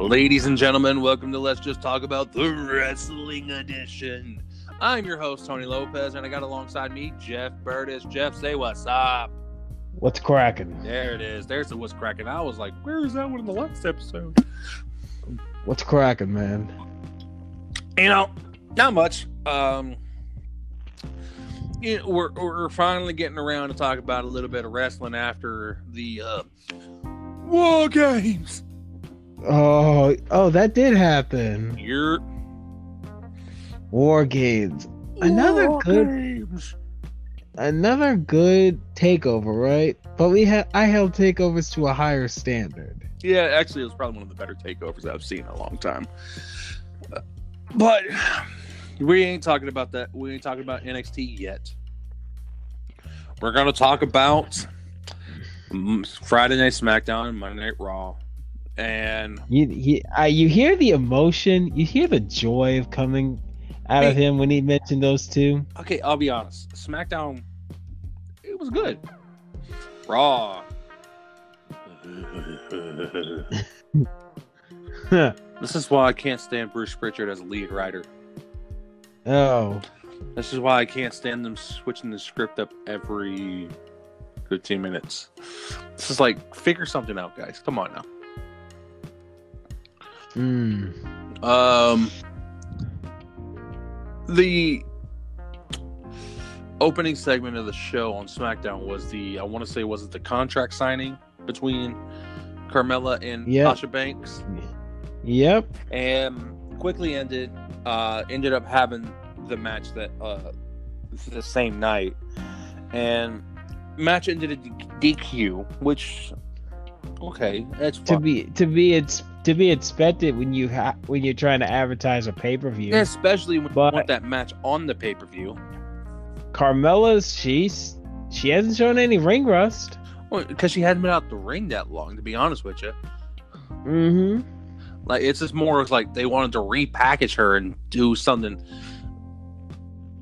Ladies and gentlemen, welcome to Let's Just Talk About the Wrestling Edition. I'm your host, Tony Lopez, and I got alongside me Jeff Burtis. Jeff, say what's up. What's cracking? There it is. There's the what's cracking. I was like, where is that one in the last episode? What's cracking, man? You know, not much. Um, you know, we're we're finally getting around to talk about a little bit of wrestling after the uh, War Games. Oh, oh, that did happen. You're War games. Another War good, Games. another good takeover, right? But we had I held takeovers to a higher standard. Yeah, actually, it was probably one of the better takeovers I've seen in a long time. But we ain't talking about that. We ain't talking about NXT yet. We're gonna talk about Friday Night SmackDown and Monday Night Raw, and You, I, you hear the emotion, you hear the joy of coming out of him when he mentioned those two. okay, I'll be honest. SmackDown, it was good. Raw. this is why I can't stand Bruce Prichard as a lead writer. oh, This is why I can't stand them switching the script up every 15 minutes. This is like, figure something out, guys. Come on now. Mm. Um, the opening segment of the show on SmackDown was the, I want to say, was it the contract signing between Carmella and Yeah. Sasha Banks? Yep. and quickly ended uh ended up having the match that uh the same night and match ended at DQ which okay that's To be to be it's to be expected when you ha- when you're trying to advertise a pay per view. especially when But- you want that match on the pay-per-view Carmella's she's she hasn't shown any ring rust. because she hadn't been out the ring that long to be honest with you Mm-hmm. like it's just more like they wanted to repackage her and do something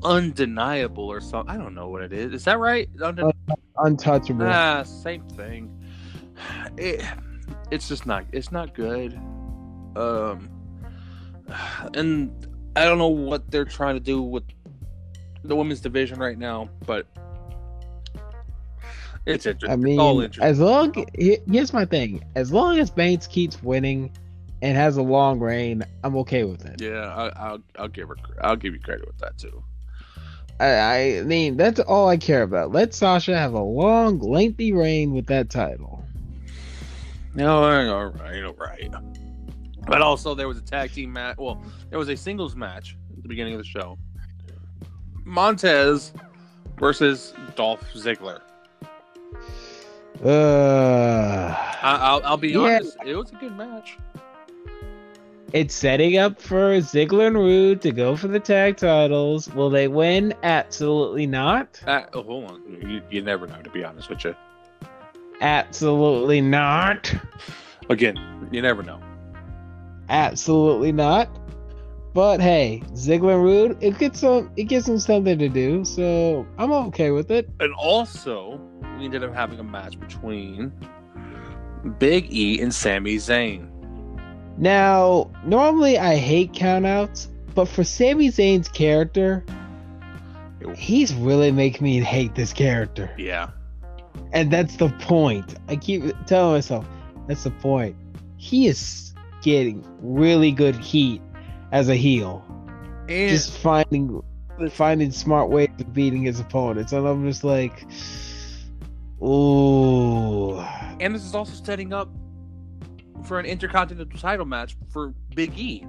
undeniable or something i don't know what it is is that right Unde- Untouchable. Ah, same thing. It, it's just not. It's not good. Um, and I don't know what they're trying to do with the women's division right now, but it's interesting. I mean, all interesting. as long here's my thing: as long as Banks keeps winning and has a long reign, I'm okay with it. yeah, I, I'll I'll give her. I'll give you credit with that too. I, I mean, that's all I care about. Let Sasha have a long, lengthy reign with that title. No, all right, all right. But also, there was a tag team match. Well, there was a singles match at the beginning of the show. Montez versus Dolph Ziggler. Uh, I, I'll, I'll be Yeah. honest, it was a good match. it's setting up for Ziggler and Roode to go for the tag titles. Will they win? Absolutely not. Uh, oh, hold on, you, you never know. To be honest with you, Absolutely not. again, you never know. Absolutely not. But hey, Ziggler and Roode, it gets some, it gives them something to do, so I'm okay with it. And also, we ended up having a match between Big E and Sami Zayn. Now, normally I hate countouts, but for Sami Zayn's character, he's really making me hate this character. Yeah, And that's the point. I keep telling myself, that's the point. He is getting really good heat as a heel. and Just finding finding smart ways of beating his opponents. And I'm just like, ooh. and this is also setting up for an intercontinental title match for Big E.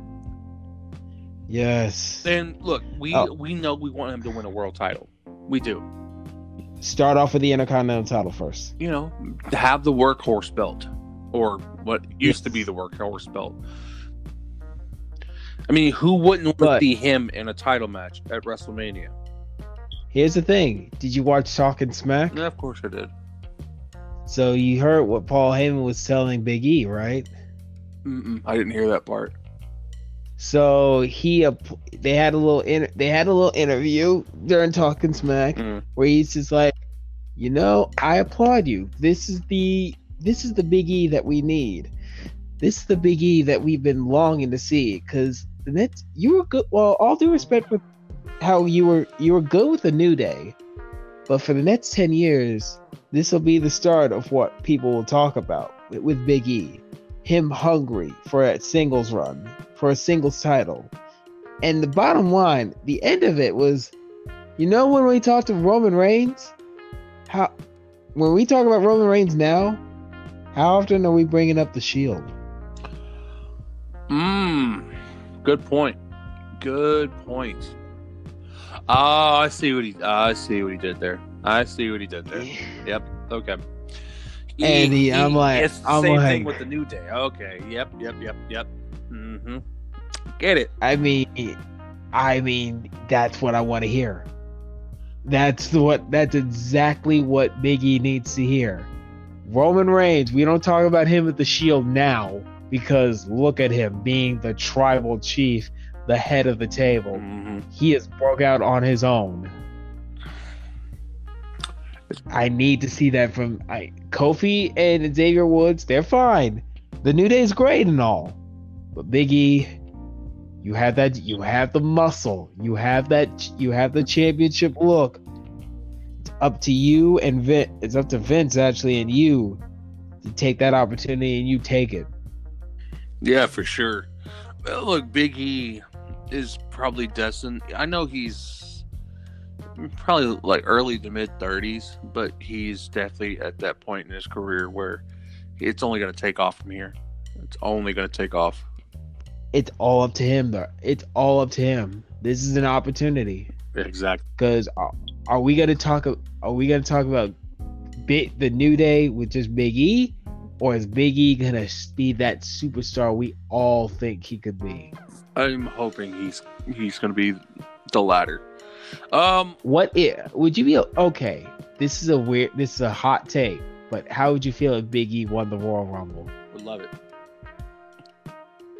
Yes. And look, we Oh. we know we want him to win a world title. We do. Start off with the Intercontinental title first. You know, have the workhorse belt, or what used to be the workhorse belt. I mean, who wouldn't want to But- see him in a title match at WrestleMania? Here's the thing. Did you watch Talking Smack? Yeah, of course I did. So you heard what Paul Heyman was telling Big E, right? Mm-mm, I didn't hear that part. So he, they had a little, inter- they had a little interview during Talking Smack Mm. where he's just like, you know, I applaud you. This is the, this is the Big E that we need. this is the Big E that we've been longing to see. Because the Nets, you were good. Well, all due respect with how you were, you were good with the New Day, but for the next ten years, this will be the start of what people will talk about with, with Big E. Him hungry for a singles run, for a singles title. And the bottom line, the end of it was, you know, when we talked to Roman Reigns, how when we talk about Roman Reigns now, how often are we bringing up the Shield? Mmm. Good point. Good point. Oh, I see what he. Uh, I see what he did there. I see what he did there. Yep. Okay. And he, I'm like, it's the I'm same like, thing with the new day. Okay. Yep. Yep. Yep. Yep. Mm-hmm. Get it. I mean, I mean, that's what I want to hear. That's what. That's exactly what Biggie needs to hear. Roman Reigns. We don't talk about him with the Shield now because look at him being the tribal chief, the head of the table. Mhm. He has broke out on his own. I need to see that from I Kofi and Xavier Woods. They're fine. The New Day is great and all, but Biggie, you have that. You have the muscle. You have that. You have the championship look. It's up to you and Vince. It's up to Vince actually and you to take that opportunity and you take it. Yeah, for sure. Well, look, Big E is probably destined. I know he's probably like early to mid 30s, but he's definitely at that point in his career where it's only going to take off from here. It's only going to take off. It's all up to him. Though. It's all up to him. This is an opportunity. Exactly. Because are, are we gonna talk? Are we gonna talk about big, the new day with just Big E, or is Big E gonna be that superstar we all think he could be? I'm hoping he's he's going to be the latter. Um, What if would you be okay? This is a weird. This is a hot take. But how would you feel if Big E won the Royal Rumble? would love it.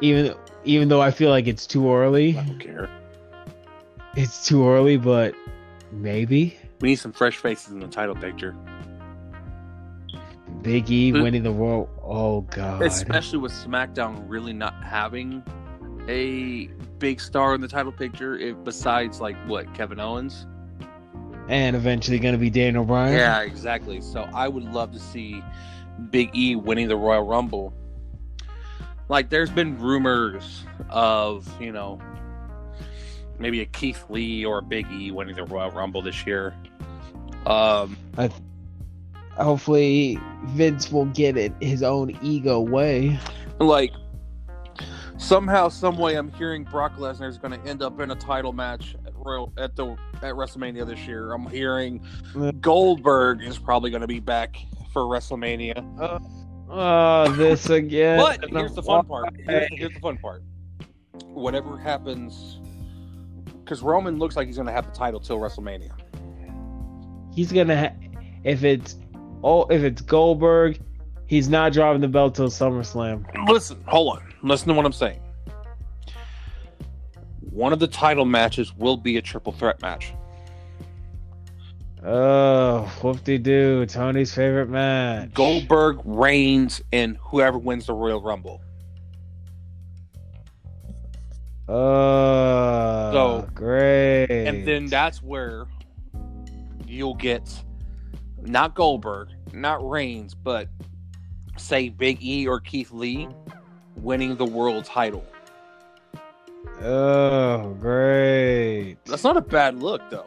Even even though I feel like it's too early. I don't care. It's too early, but maybe We need some fresh faces in the title picture, Big E Hmm. winning the Royal. Oh God. especially with SmackDown really not having a big star in the title picture. If besides like what Kevin Owens. and eventually gonna be Daniel Bryan. Yeah, exactly. So I would love to see Big E winning the Royal Rumble. Like, there's been rumors of, you know, maybe a Keith Lee or a Big E winning the Royal Rumble this year. Um, Hopefully, Vince will get it his own ego way. like, somehow, some way, I'm hearing Brock Lesnar is going to end up in a title match at Royal at the at WrestleMania this year. I'm hearing Goldberg is probably going to be back for WrestleMania. Oh, this again. But here's the fun part. Here's, here's the fun part. Whatever happens, because Roman looks like he's going to have the title till WrestleMania. He's gonna ha- if it's oh if it's Goldberg, he's not dropping the belt till SummerSlam. Listen, hold on. Listen to what I'm saying. One of the title matches will be a triple threat match. Oh, whoop de doo, Tony's favorite match. Goldberg, Reigns, and whoever wins the Royal Rumble. Oh, So- great. And then that's where you'll get not Goldberg, not Reigns, but say Big E or Keith Lee winning the world title. oh, great. That's not a bad look, though.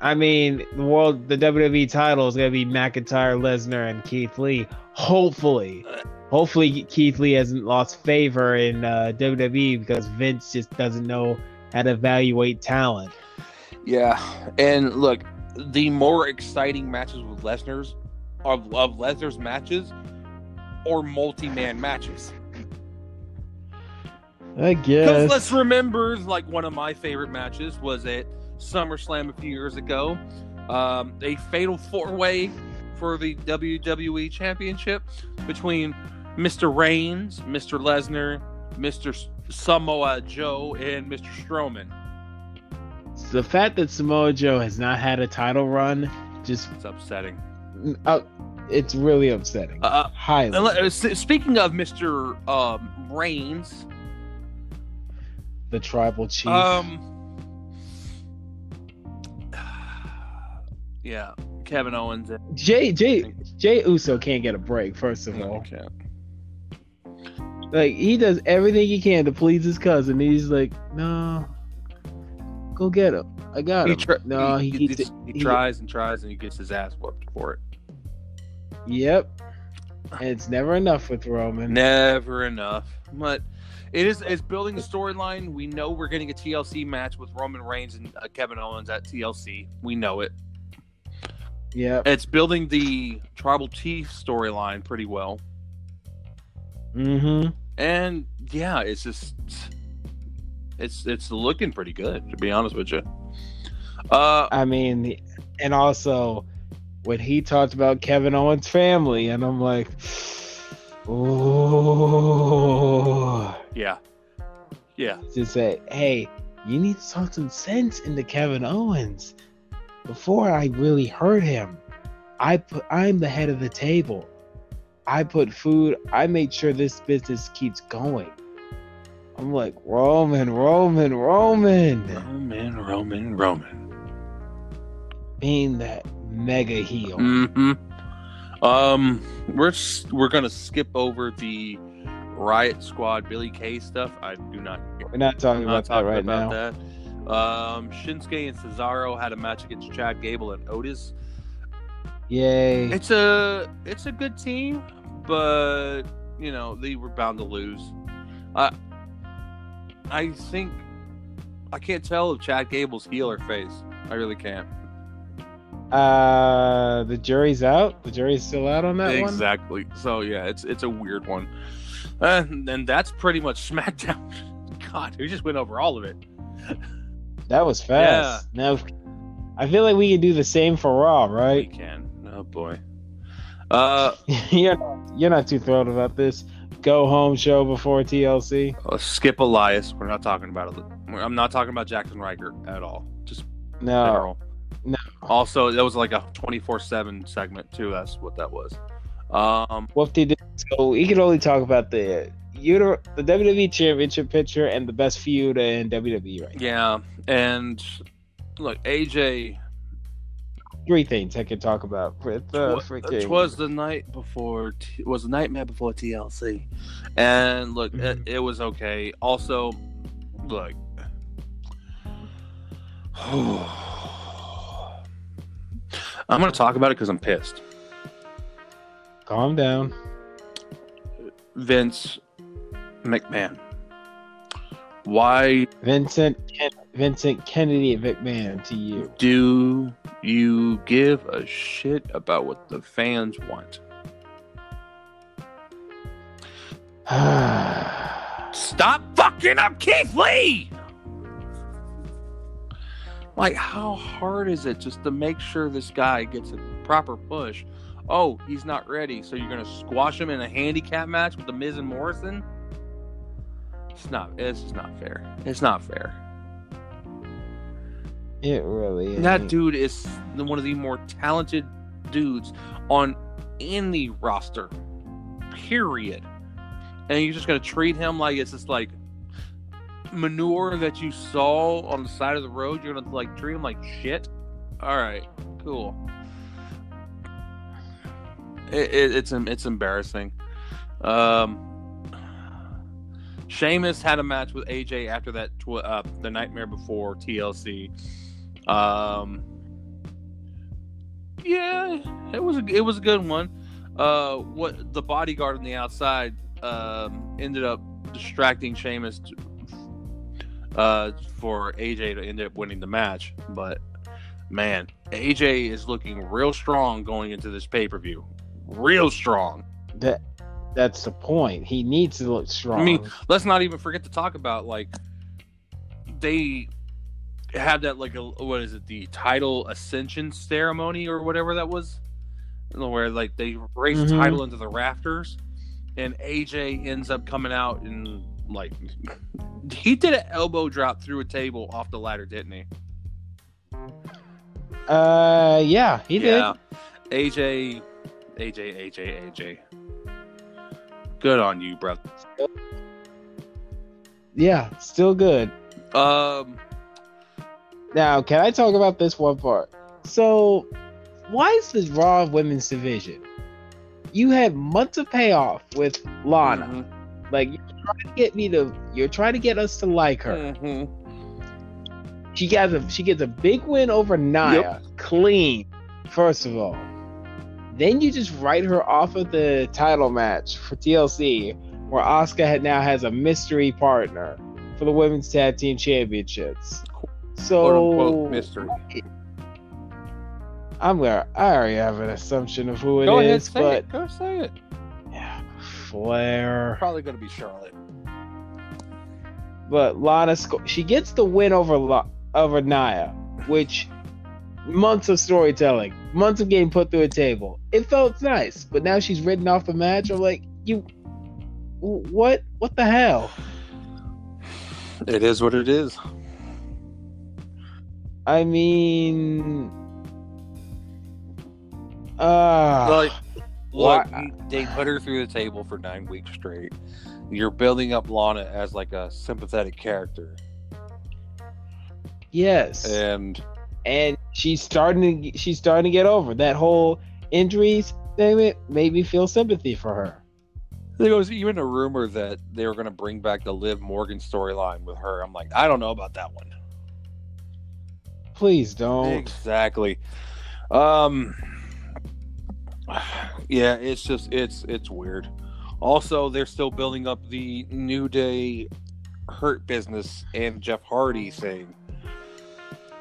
I mean, the world, the WWE title is gonna be McIntyre, Lesnar, and Keith Lee. Hopefully, hopefully Keith Lee hasn't lost favor in uh, WWE because Vince just doesn't know how to evaluate talent. Yeah, and look, the more exciting matches with Lesnar's of, of Lesnar's matches or multi-man matches. I Because guess. let's remember, like one of my favorite matches was at SummerSlam a few years ago, um, a fatal four-way for the WWE Championship between Mr. Reigns, Mr. Lesnar, Mr. Samoa Joe, and Mr. Strowman. the fact that Samoa Joe has not had a title run just It's upsetting. uh, it's really upsetting. Uh, Highly. and let- uh, speaking of Mr. Um, Reigns, the tribal chief. um, yeah, Kevin Owens. And, Jay Jay Jey Uso can't get a break. First of no, all, can't. like he does everything he can to please his cousin. He's like, no, go get him. I got He, him. tr- no, he, he, keeps he, it. he tries and tries and he gets his ass whooped for it. Yep. And it's never enough with Roman. Never enough. But it is it's building a storyline. We know we're getting a TLC match with Roman Reigns and uh, Kevin Owens at TLC. We know it. Yep. It's building the Tribal Chief storyline pretty well. Mm-hmm. And yeah, it's just it's it's looking pretty good to be honest with you. Uh I mean, and also when he talked about Kevin Owens' family, and I'm like, oh, yeah. Yeah. to say, hey, you need to talk some sense into Kevin Owens. Before I really hurt him, I put I'm the head of the table. I put food. I made sure this business keeps going. I'm like Roman, Roman, Roman, Roman, Roman, Roman. being that mega heel. hmm Um, we're we're gonna skip over the Riot Squad Billy Kay stuff. I do not. We're not talking I'm about not that right about now. that. Um, Shinsuke and Cesaro had a match against Chad Gable and Otis. Yay! It's a it's a good team, but you know they were bound to lose. I I think I can't tell if Chad Gable's heel or face. I really can't. Uh, the jury's out. The jury's still out on that one. exactly. So yeah, it's it's a weird one, and, and that's pretty much SmackDown. God, we just went over all of it. That was fast. Yeah. Now, I feel like we can do the same for Raw, We right? can. Oh boy. Uh, you're not, you're not too thrilled about this go home show before TLC. let's skip Elias. We're not talking about it. I'm not talking about Jaxson Ryker at all. Just No, general. no. Also, that was like a 24/7 segment too. That's what that was. Um, what did. So he could only talk about the you the WWE Championship picture and the best feud in WWE right now. yeah, and look, AJ. Three things I can talk about with uh, freaking. It was the night before. It was the nightmare before TLC, and look, it, it was okay. Also, look. I'm gonna talk about it because I'm pissed. Calm down. Vince McMahon. Why Vincent Ken- Vincent Kennedy McMahon to you. do you give a shit about what the fans want? Stop fucking up Keith Lee! Like, how hard is it just to make sure this guy gets a proper push? Oh, he's not ready, so you're gonna squash him in a handicap match with the Miz and Morrison? It's not. It's just not fair. It's not fair. it really is. That dude is one of the more talented dudes on any roster. Period. And you're just gonna treat him like it's just like manure that you saw on the side of the road. You're gonna like treat him like shit. All right, cool. It, it, it's it's embarrassing. Um, Sheamus had a match with AJ after that tw- uh, the nightmare before TLC. Um, yeah, it was a it was a good one. Uh, what the bodyguard on the outside um, ended up distracting Sheamus to, uh, for AJ to end up winning the match. But man, AJ is looking real strong going into this pay per view. Real strong. that that's the point. He needs to look strong. I mean, let's not even forget to talk about like they had that like a what is it the title ascension ceremony or whatever that was where like they raise the Mhm. title into the rafters and AJ ends up coming out and like he did an elbow drop through a table off the ladder didn't he uh, yeah, he did. AJ AJ, AJ, AJ. Good on you, brother. Yeah, still good. Um, Now, can I talk about this one part? So, why is the Raw Women's Division? You had months of payoff with Lana. mhm, Like you're trying to get me to, you're trying to get us to like her. mhm. She gets a she gets a big win over Nia, clean. First of all, then you just write her off of the title match for TLC, where Asuka had now has a mystery partner for the women's tag team championships. So Quote unquote mystery. I'm gonna. I already have an assumption of who it is, Go ahead, say but it. Go say it. yeah, Flair. Probably gonna be Charlotte. But Lana, she gets the win over La- over Nia, which months of storytelling, months of getting put through a table. It felt nice, but now she's written off the match. I'm like, you, what, what the hell? It is what it is. I mean, uh, like, why- look, you- they put her through the table for nine weeks straight. You're building up Lana as like a sympathetic character, yes, and and she's starting to she's starting to get over that whole injuries thing. It made me feel sympathy for her. there was even a rumor that they were going to bring back the Liv Morgan storyline with her. I'm like, I don't know about that one. Please don't. Exactly. Um. Yeah, it's just it's it's weird. Also, they're still building up the New Day Hurt Business and Jeff Hardy thing.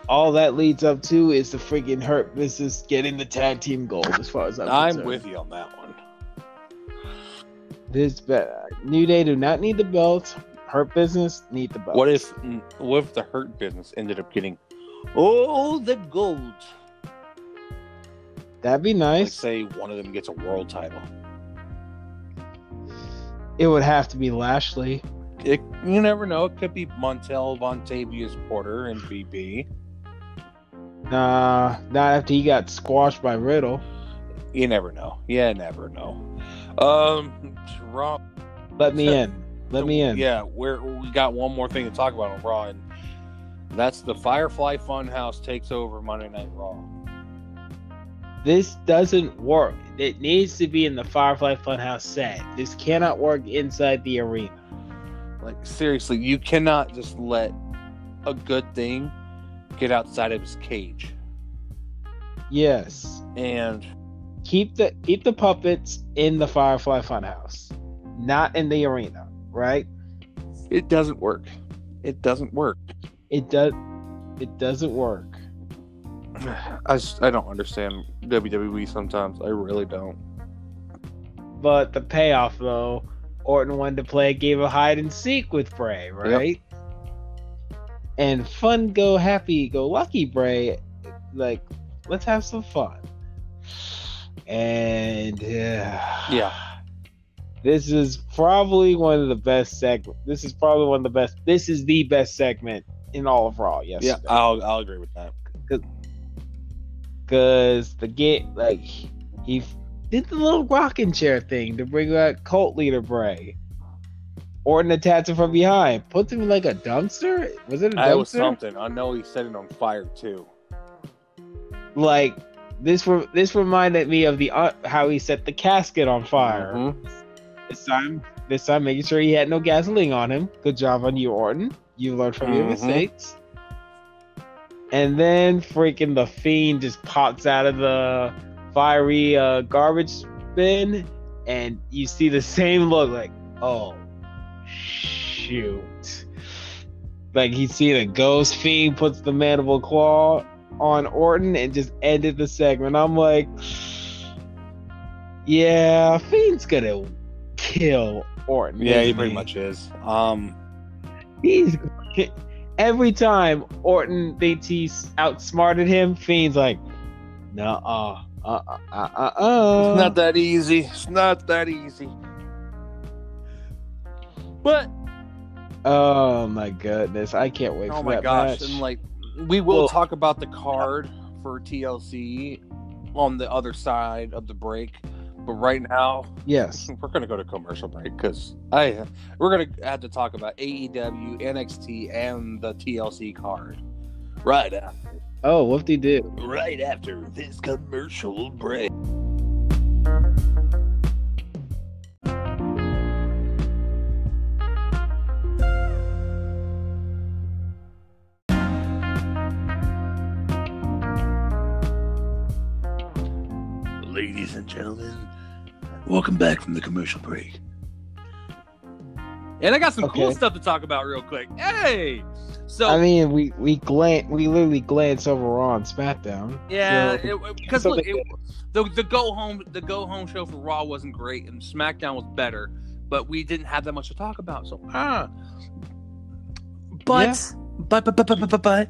All that leads up to is the freaking hurt business getting the tag team gold as far as I'm, I'm concerned. with you on that one. this New Day do not need the belt. Hurt business need the belt. What if what if the Hurt Business ended up getting all the gold? that'd be nice? say one of them gets a world title. it would have to be Lashley. It, you never know. It could be Montel Vontavious Porter and BB. Nah, not after he got squashed by Riddle. You never know. Yeah, never know. Um, Raw. Let me So- in. Let me in. Yeah, we're we got one more thing to talk about on Raw, and that's the Firefly Funhouse takes over Monday Night Raw. This doesn't work. It needs to be in the Firefly Funhouse set. This cannot work inside the arena. Like seriously, you cannot just let a good thing get outside of his cage. Yes. And keep the keep the puppets in the Firefly Funhouse, not in the arena, right? it doesn't work. It doesn't work. It does it doesn't work. I I don't understand WWE sometimes. I really don't. But the payoff though, Orton wanted to play a game of hide and seek with Bray, right? And fun go happy go lucky Bray, like let's have some fun. And uh, Yeah. This is probably one of the best segments. This is probably one of the best. This is the best segment in all of Raw. Yes. Yeah, I'll I'll agree with that. because the get like he did the little rocking chair thing to bring back cult leader Bray. Orton attacks him from behind, puts him in like a dumpster. Was it a dumpster? That was something. I know he set it on fire too. Like this. Re- this reminded me of the uh, how he set the casket on fire. Mhm. This time, this time, making sure he had no gasoline on him. Good job on you, Orton. You learned from your Mhm. mistakes. And then freaking the fiend just pops out of the fiery uh, garbage bin, and you see the same look like, oh shoot. Like he see the ghost fiend puts the mandible claw on Orton and just ended the segment. I'm like, yeah, Fiend's gonna kill Orton. Yeah, he pretty much is. Um, He's every time Orton thinks he's outsmarted him, Fiend's like, no, uh, uh, uh, uh, uh. it's not that easy. It's not that easy. But Oh my goodness, I can't wait oh for my that gosh, match. and like we will Well- talk about the card for TLC on the other side of the break. But right now, Yes. we're gonna go to commercial break because I we're gonna have to talk about AEW, NXT, and the TLC card right after Oh, what they did? right after this commercial break. And gentlemen, welcome back from the commercial break. And I got some cool stuff to talk about real quick. Hey, so I mean, we we glance, we literally glance over Raw and SmackDown. Yeah, So- because look, it, the the go home the go home show for Raw wasn't great, and SmackDown was better, but we didn't have that much to talk about. So ah, but Yeah. but, but but but but but but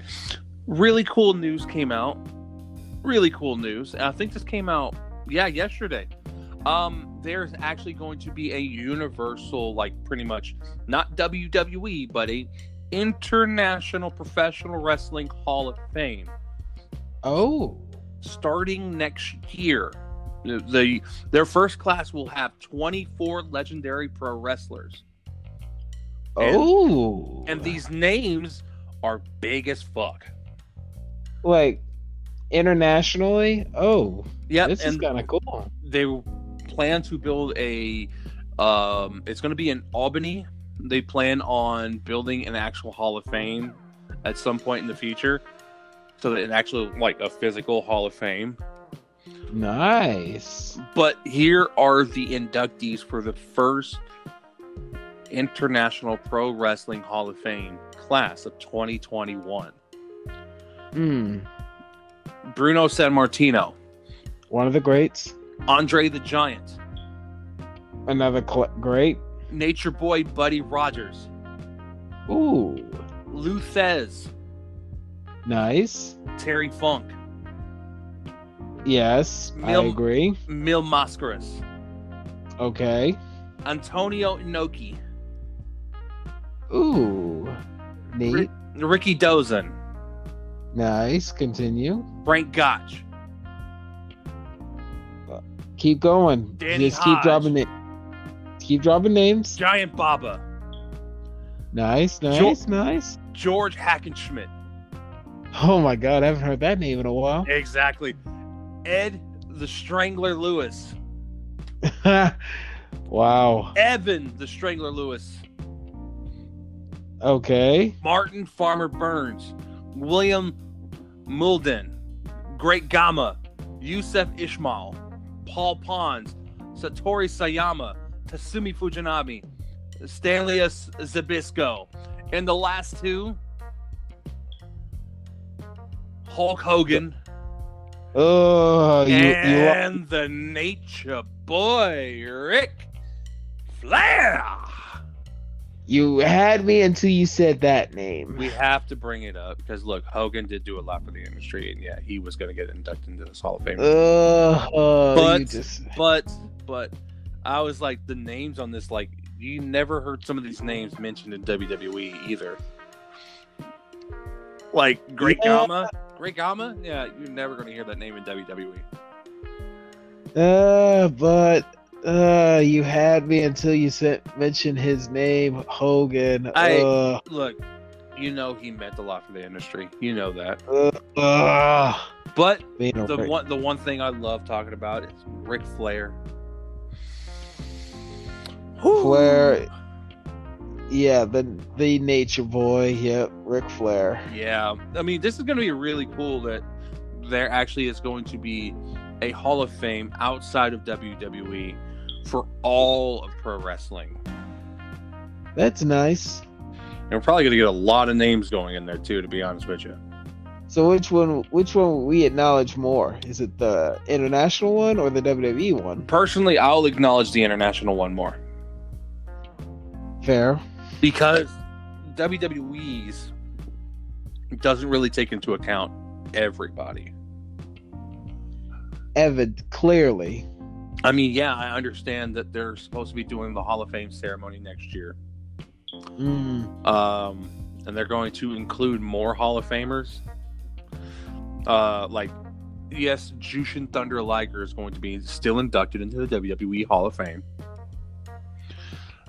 really cool news came out. Really cool news. And I think this came out yeah yesterday. Um, there's actually going to be a universal, like pretty much not WWE, but a international professional wrestling Hall of Fame Oh, starting next year. The, the their first class will have 24 legendary pro wrestlers, And- oh, and these names are big as fuck. like internationally. Oh, yeah, this is kind of cool. they plan to build a. Um, it's going to be in Albany. They plan on building an actual Hall of Fame at some point in the future, so that an actual like a physical Hall of Fame. Nice. But here are the inductees for the first International Pro Wrestling Hall of Fame class of 2021. Hmm. Bruno Sammartino, One of the greats. Andre the Giant, Another cl- great. Nature Boy Buddy Rogers, Ooh, Lou Thesz, nice. Terry Funk, Yes, I Mil- agree. Mil Mascaras, Okay. Antonio Inoki, Ooh, neat. Rikidozan, Nice. Continue. Frank Gotch, Keep going. Danny Just keep Hodge. dropping it. Keep dropping names. Giant Baba, Nice, nice, nice. George Hackenschmidt. Oh my god, I haven't heard that name in a while. Exactly. Ed the Strangler Lewis. wow. Evan the Strangler Lewis. Okay. Martin Farmer Burns. William Muldoon. Great Gama. Yusef Ishmael. Paul Pons. Satoru Sayama. Tatsumi Fujinami. Stanislaus Zbyszko. And the last two Hulk Hogan Oh, you, you and the Nature Boy Ric Flair. You had me until you said that name. We have to bring it up because look, Hogan did do a lot for the industry, and yeah, he was going to get inducted into this Hall of Fame. Uh, But- just but but I was like, the names on this, like you never heard some of these names mentioned in WWE either. Like Great Yeah. Gama, Great Gama, yeah, you're never going to hear that name in. WWE. uh, but uh, you had me until you said mentioned his name, Hogan. I- uh, Look, you know he meant a lot for the industry. You know that. uh, uh, But the Rick- one the one thing I love talking about is Ric Flair. Flair. Yeah, the the Nature Boy. Yep, Ric Flair. Yeah, I mean, this is going to be really cool that there actually is going to be a Hall of Fame outside of WWE for all of pro wrestling. That's nice. And we're probably going to get a lot of names going in there too, to be honest with you. So which one? Which one will we acknowledge more? Is it the international one or the WWE one? Personally, I'll acknowledge the international one more Fair. because WWE's doesn't really take into account everybody. Evan, clearly. I mean, yeah, I understand that they're supposed to be doing the Hall of Fame ceremony next year. Mm, um, and they're going to include more Hall of Famers. Uh, like yes, Jushin Thunder Liger is going to be still inducted into the WWE Hall of Fame.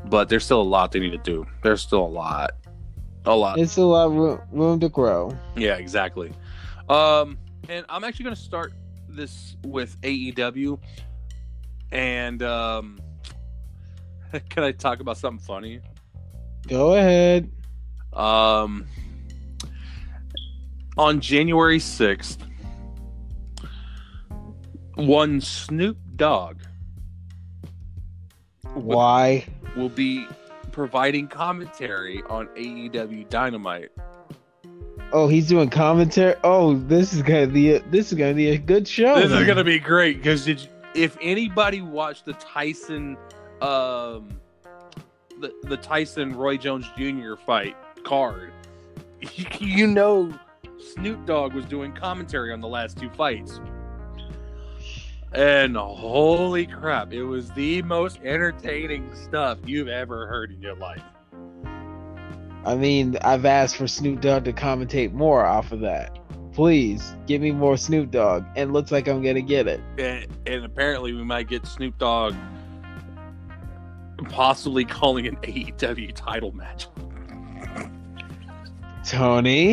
But there's still a lot they need to do. There's still a lot. A lot. It's a lot of room, room to grow. Yeah, exactly. Um, and I'm actually going to start this with AEW. And um, can I talk about something funny? Go ahead. Um, on January 6th, one Snoop Dogg Why? will be providing commentary on AEW Dynamite. Oh, he's doing commentary. Oh, this is gonna be a, this is gonna be a good show. This is gonna be great because if anybody watched the Tyson, um, the the Tyson Roy Jones Jr. fight card, you, you know Snoop Dogg was doing commentary on the last two fights. And holy crap, it was the most entertaining stuff you've ever heard in your life. I mean, I've asked for Snoop Dogg to commentate more off of that. Please give me more Snoop Dogg, and looks like I'm gonna get it. And, and apparently, we might get Snoop Dogg possibly calling an AEW title match. Tony,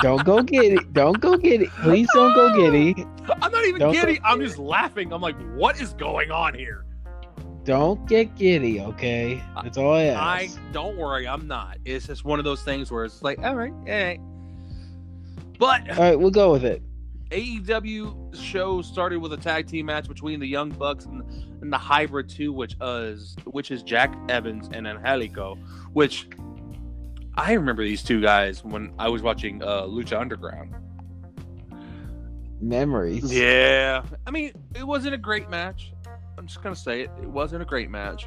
don't go get it. Don't go get it. Please don't go get it. I'm not even Don't kidding. I'm just laughing. I'm like, what is going on here? Don't get giddy, okay? That's all I I ask. don't worry, I'm not. It's just one of those things where it's like, all right, all right. But All right, we'll go with it. AEW show started with a tag team match between the Young Bucks and, and the Hybrid Two, which is which is Jack Evans and Angelico. Which I remember these two guys when I was watching uh, Lucha Underground. Memories. Yeah, I mean, it wasn't a great match. I'm just gonna say it. It wasn't a great match.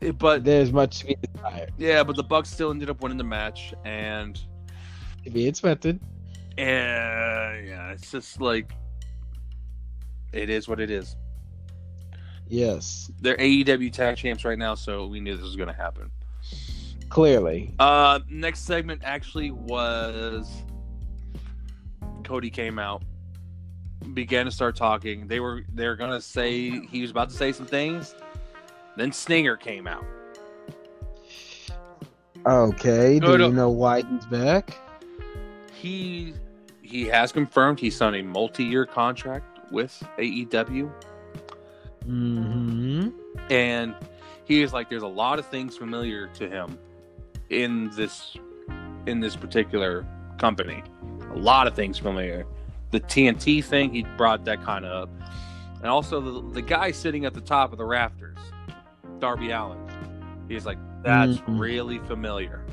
It- but There's much to be desired. yeah, but the Bucks still ended up winning the match, and To be expected. And yeah, it's just like it is what it is. Yes. They're AEW tag champs right now, so we knew this was gonna happen. Clearly. Uh, next segment actually was Cody came out, began to start talking. They were they were gonna say he was about to say some things. Then Stinger came out. Okay. Do no. you know why he's back? He he has confirmed he signed a multi-year contract with AEW, Mm-hmm. and he is like, there's a lot of things familiar to him in this in this particular company. A lot of things familiar. The TNT thing, he brought that kind of up, and also the the guy sitting at the top of the rafters, Darby Allin. He's like, that's Mhm. really familiar.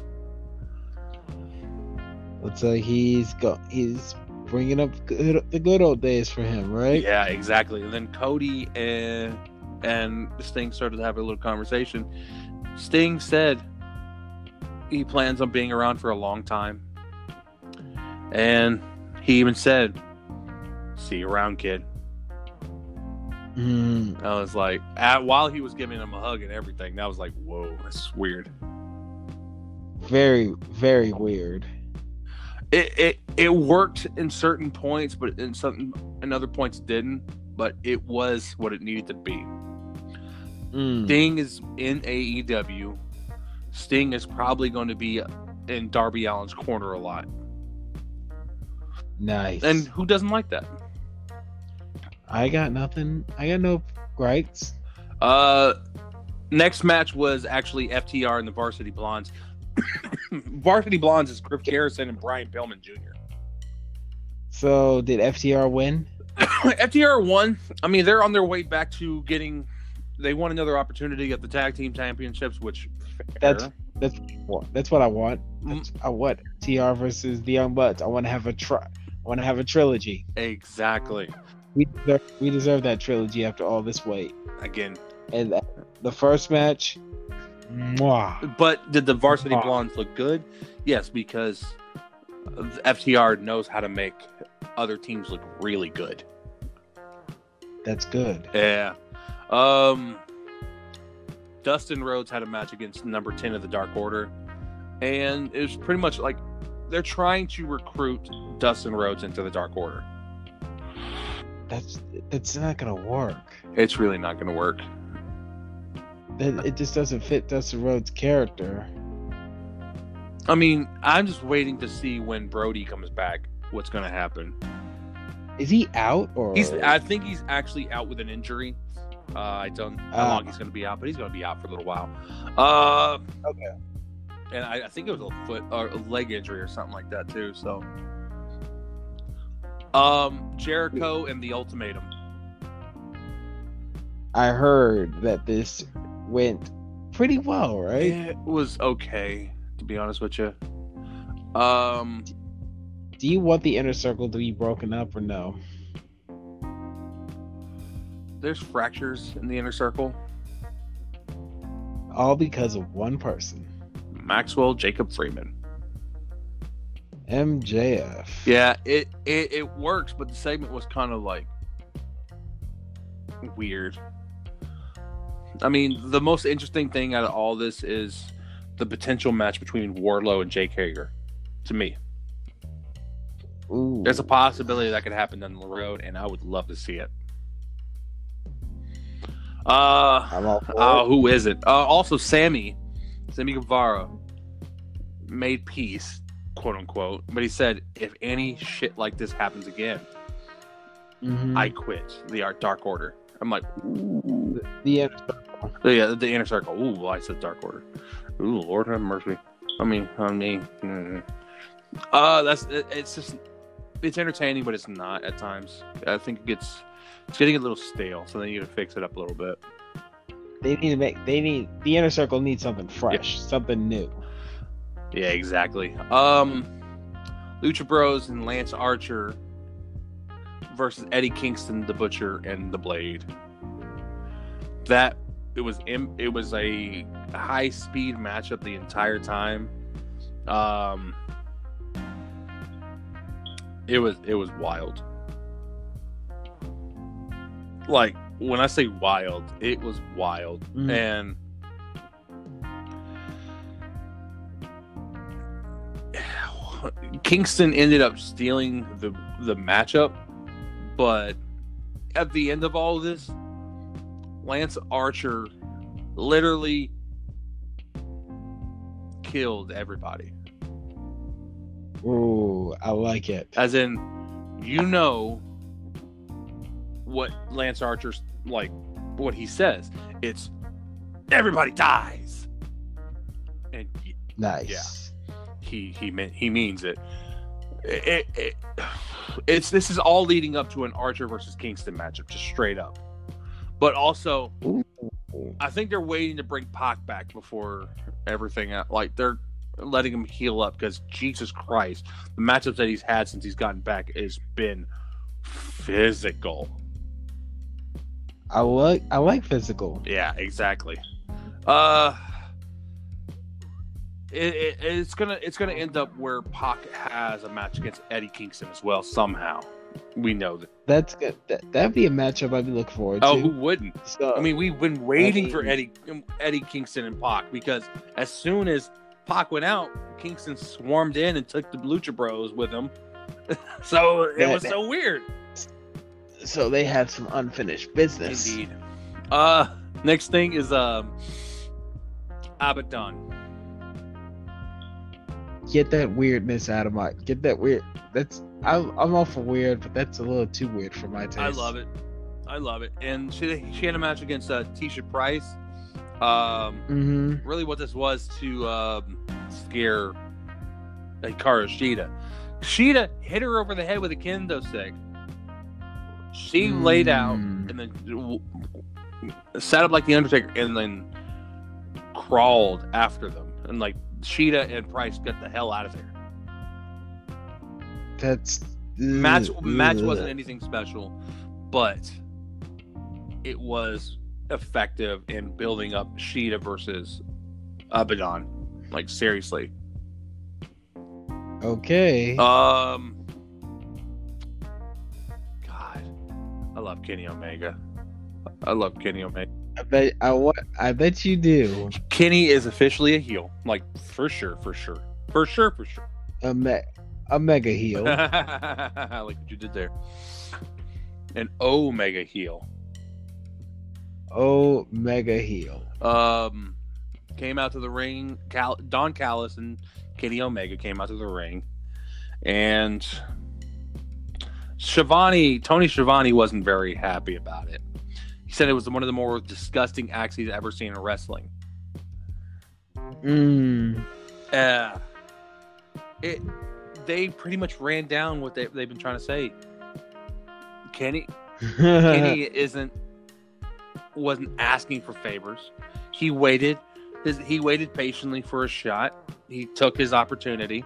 Like he's go he's bringing up good, the good old days for him, right? Yeah, exactly. And then Cody and and Sting started to have a little conversation. Sting said he plans on being around for a long time. And he even said, See you around, kid. Mm, I was like, at, while he was giving him a hug and everything, that was like, whoa, that's weird. very, very weird. It it it worked in certain points, but in some in other points didn't. But it was what it needed to be. Mm, Sting is in AEW. Sting is probably going to be in Darby Allin's corner a lot. nice. And who doesn't like that? I got nothing. I got no gripes. Uh next match was actually FTR and the Varsity Blondes. Varsity Blondes is Griff Garrison and Brian Pillman Jr. So did FTR win? FTR won. I mean, they're on their way back to getting they won another opportunity at the tag team championships, which That's- fair. That's what that's what I want. Mm. That's, I want TR versus the Young Bucks. I want to have a try. I want to have a trilogy. exactly. We deserve, we deserve that trilogy after all this wait. Again, And the first match, mwah. But did the varsity Wow. blondes look good? Yes, because FTR knows how to make other teams look really good. that's good. Yeah. Um Dustin Rhodes had a match against number 10 of the Dark Order. And it was pretty much like they're trying to recruit Dustin Rhodes into the Dark Order. that's that's not gonna work. It's really not going to work. That it just doesn't fit Dustin Rhodes' character. I mean, I'm just waiting to see when Brodie comes back. What's going to happen? Is he out or He's. I think he's actually out with an injury. Uh, I don't know how Ah. long he's going to be out, but he's going to be out for a little while. Uh, okay? and I, I think it was a foot or a leg injury or something like that too. So, um, Jericho and the Ultimatum. I heard that this went pretty well, right? It was okay, to be honest with you. Um, Do you want the inner circle to be broken up or no? there's fractures in the inner circle. All because of one person, Maxwell Jacob Freeman. MJF. Yeah, it it, it works, but the segment was kind of like weird. I mean, the most interesting thing out of all this is the potential match between Wardlow and Jake Hager. To me, Ooh. there's a possibility that could happen down the road, and I would love to see it. Uh, I'm all for uh who is it? Uh, also, Sammy, Sammy Guevara made peace, quote unquote, but he said, if any shit like this happens again, Mhm. I quit the Art Dark Order. I'm like, ooh. the inner circle. yeah, the inner circle. Ooh, well, I said Dark Order. Ooh, Lord have mercy. I mean, on me. Mm. Uh, that's it, it's just it's entertaining, but it's not at times. I think it gets it's getting a little stale, so they need to fix it up a little bit. They need to make. They need the inner circle needs something fresh, something new. Yeah, exactly. Um, Lucha Bros and Lance Archer versus Eddie Kingston, the Butcher, and the Blade. That it was it was a high speed matchup the entire time. Um, it was it was wild. Like when I say wild, it was wild, Mhm. and Kingston ended up stealing the the matchup, but at the end of all of this, Lance Archer literally killed everybody. Ooh, I like it. As in, you know what Lance Archer's like, what he says. It's everybody dies, and Nice. he he meant he means it. It, it, it. It's this is all leading up to an Archer versus Kingston matchup, just straight up. But also, I think they're waiting to bring Pac back before everything. out. Like they're letting him heal up because Jesus Christ, the matchups that he's had since he's gotten back has been physical. I like. I like physical. Yeah, exactly. Uh, it, it, it's gonna it's gonna end up where Pac has a match against Eddie Kingston as well somehow. We know that. That's good. That that'd be a matchup I'd be looking forward to. Oh, who wouldn't? So, I mean, we've been waiting for Eddie Eddie Kingston and Pac because as soon as Pac went out, Kingston swarmed in and took the Lucha Bros with him. so it That- was so weird. so they have some unfinished business. Indeed. Uh, next thing is um, Abaddon. Get that weirdness out of my. Get that weird. That's. I'm, I'm all for weird, but that's a little too weird for my taste. I love it. I love it. And she she had a match against uh, Tesha Price. Um, Mm-hmm. really, what this was to um, scare Hikaru Shida. Shida hit her over the head with a kendo stick. She laid out Mm. and then sat up like the Undertaker and then crawled after them. And like Shida and Price got the hell out of there. That's Match ugh, match wasn't anything special, but it was effective in building up Shida versus Abaddon. Like seriously. okay. Um God. I love Kenny Omega. I love Kenny Omega. I bet I what I bet you do. Kenny is officially a heel. Like for sure, for sure. For sure, for sure. A me- a mega heel. I like what you did there. an Omega heel. Oh, mega heel. Um, came out to the ring. Cal- Don Callis and Kenny Omega came out to the ring, and Schiavone, Tony Schiavone wasn't very happy about it. He said it was one of the more disgusting acts he's ever seen in wrestling. Mm. Uh, it they pretty much ran down what they, they've been trying to say. Kenny Kenny isn't wasn't asking for favors. He waited. His, he waited patiently for a shot. He took his opportunity.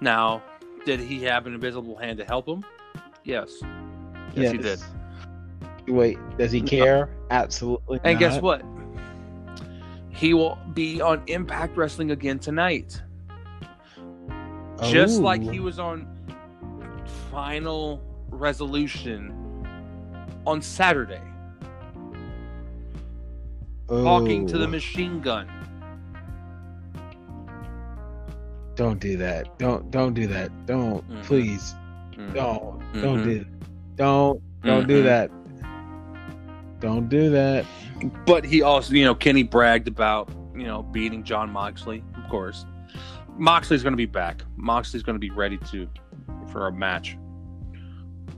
Now, did he have an invisible hand to help him? Yes. Yes, he did. Wait, does he care? Absolutely. And guess what? He will be on Impact Wrestling again tonight. Just like he Oh. was on Final Resolution on Saturday, talking to the Oh, machine gun. Don't do that. Don't don't do that. Don't Mhm. please. Mhm. Don't don't do that. don't don't do Mhm. that. Don't do that. But he also, you know, Kenny bragged about, you know, beating Jon Moxley, of course. Moxley's going to be back. Moxley's going to be ready to for a match.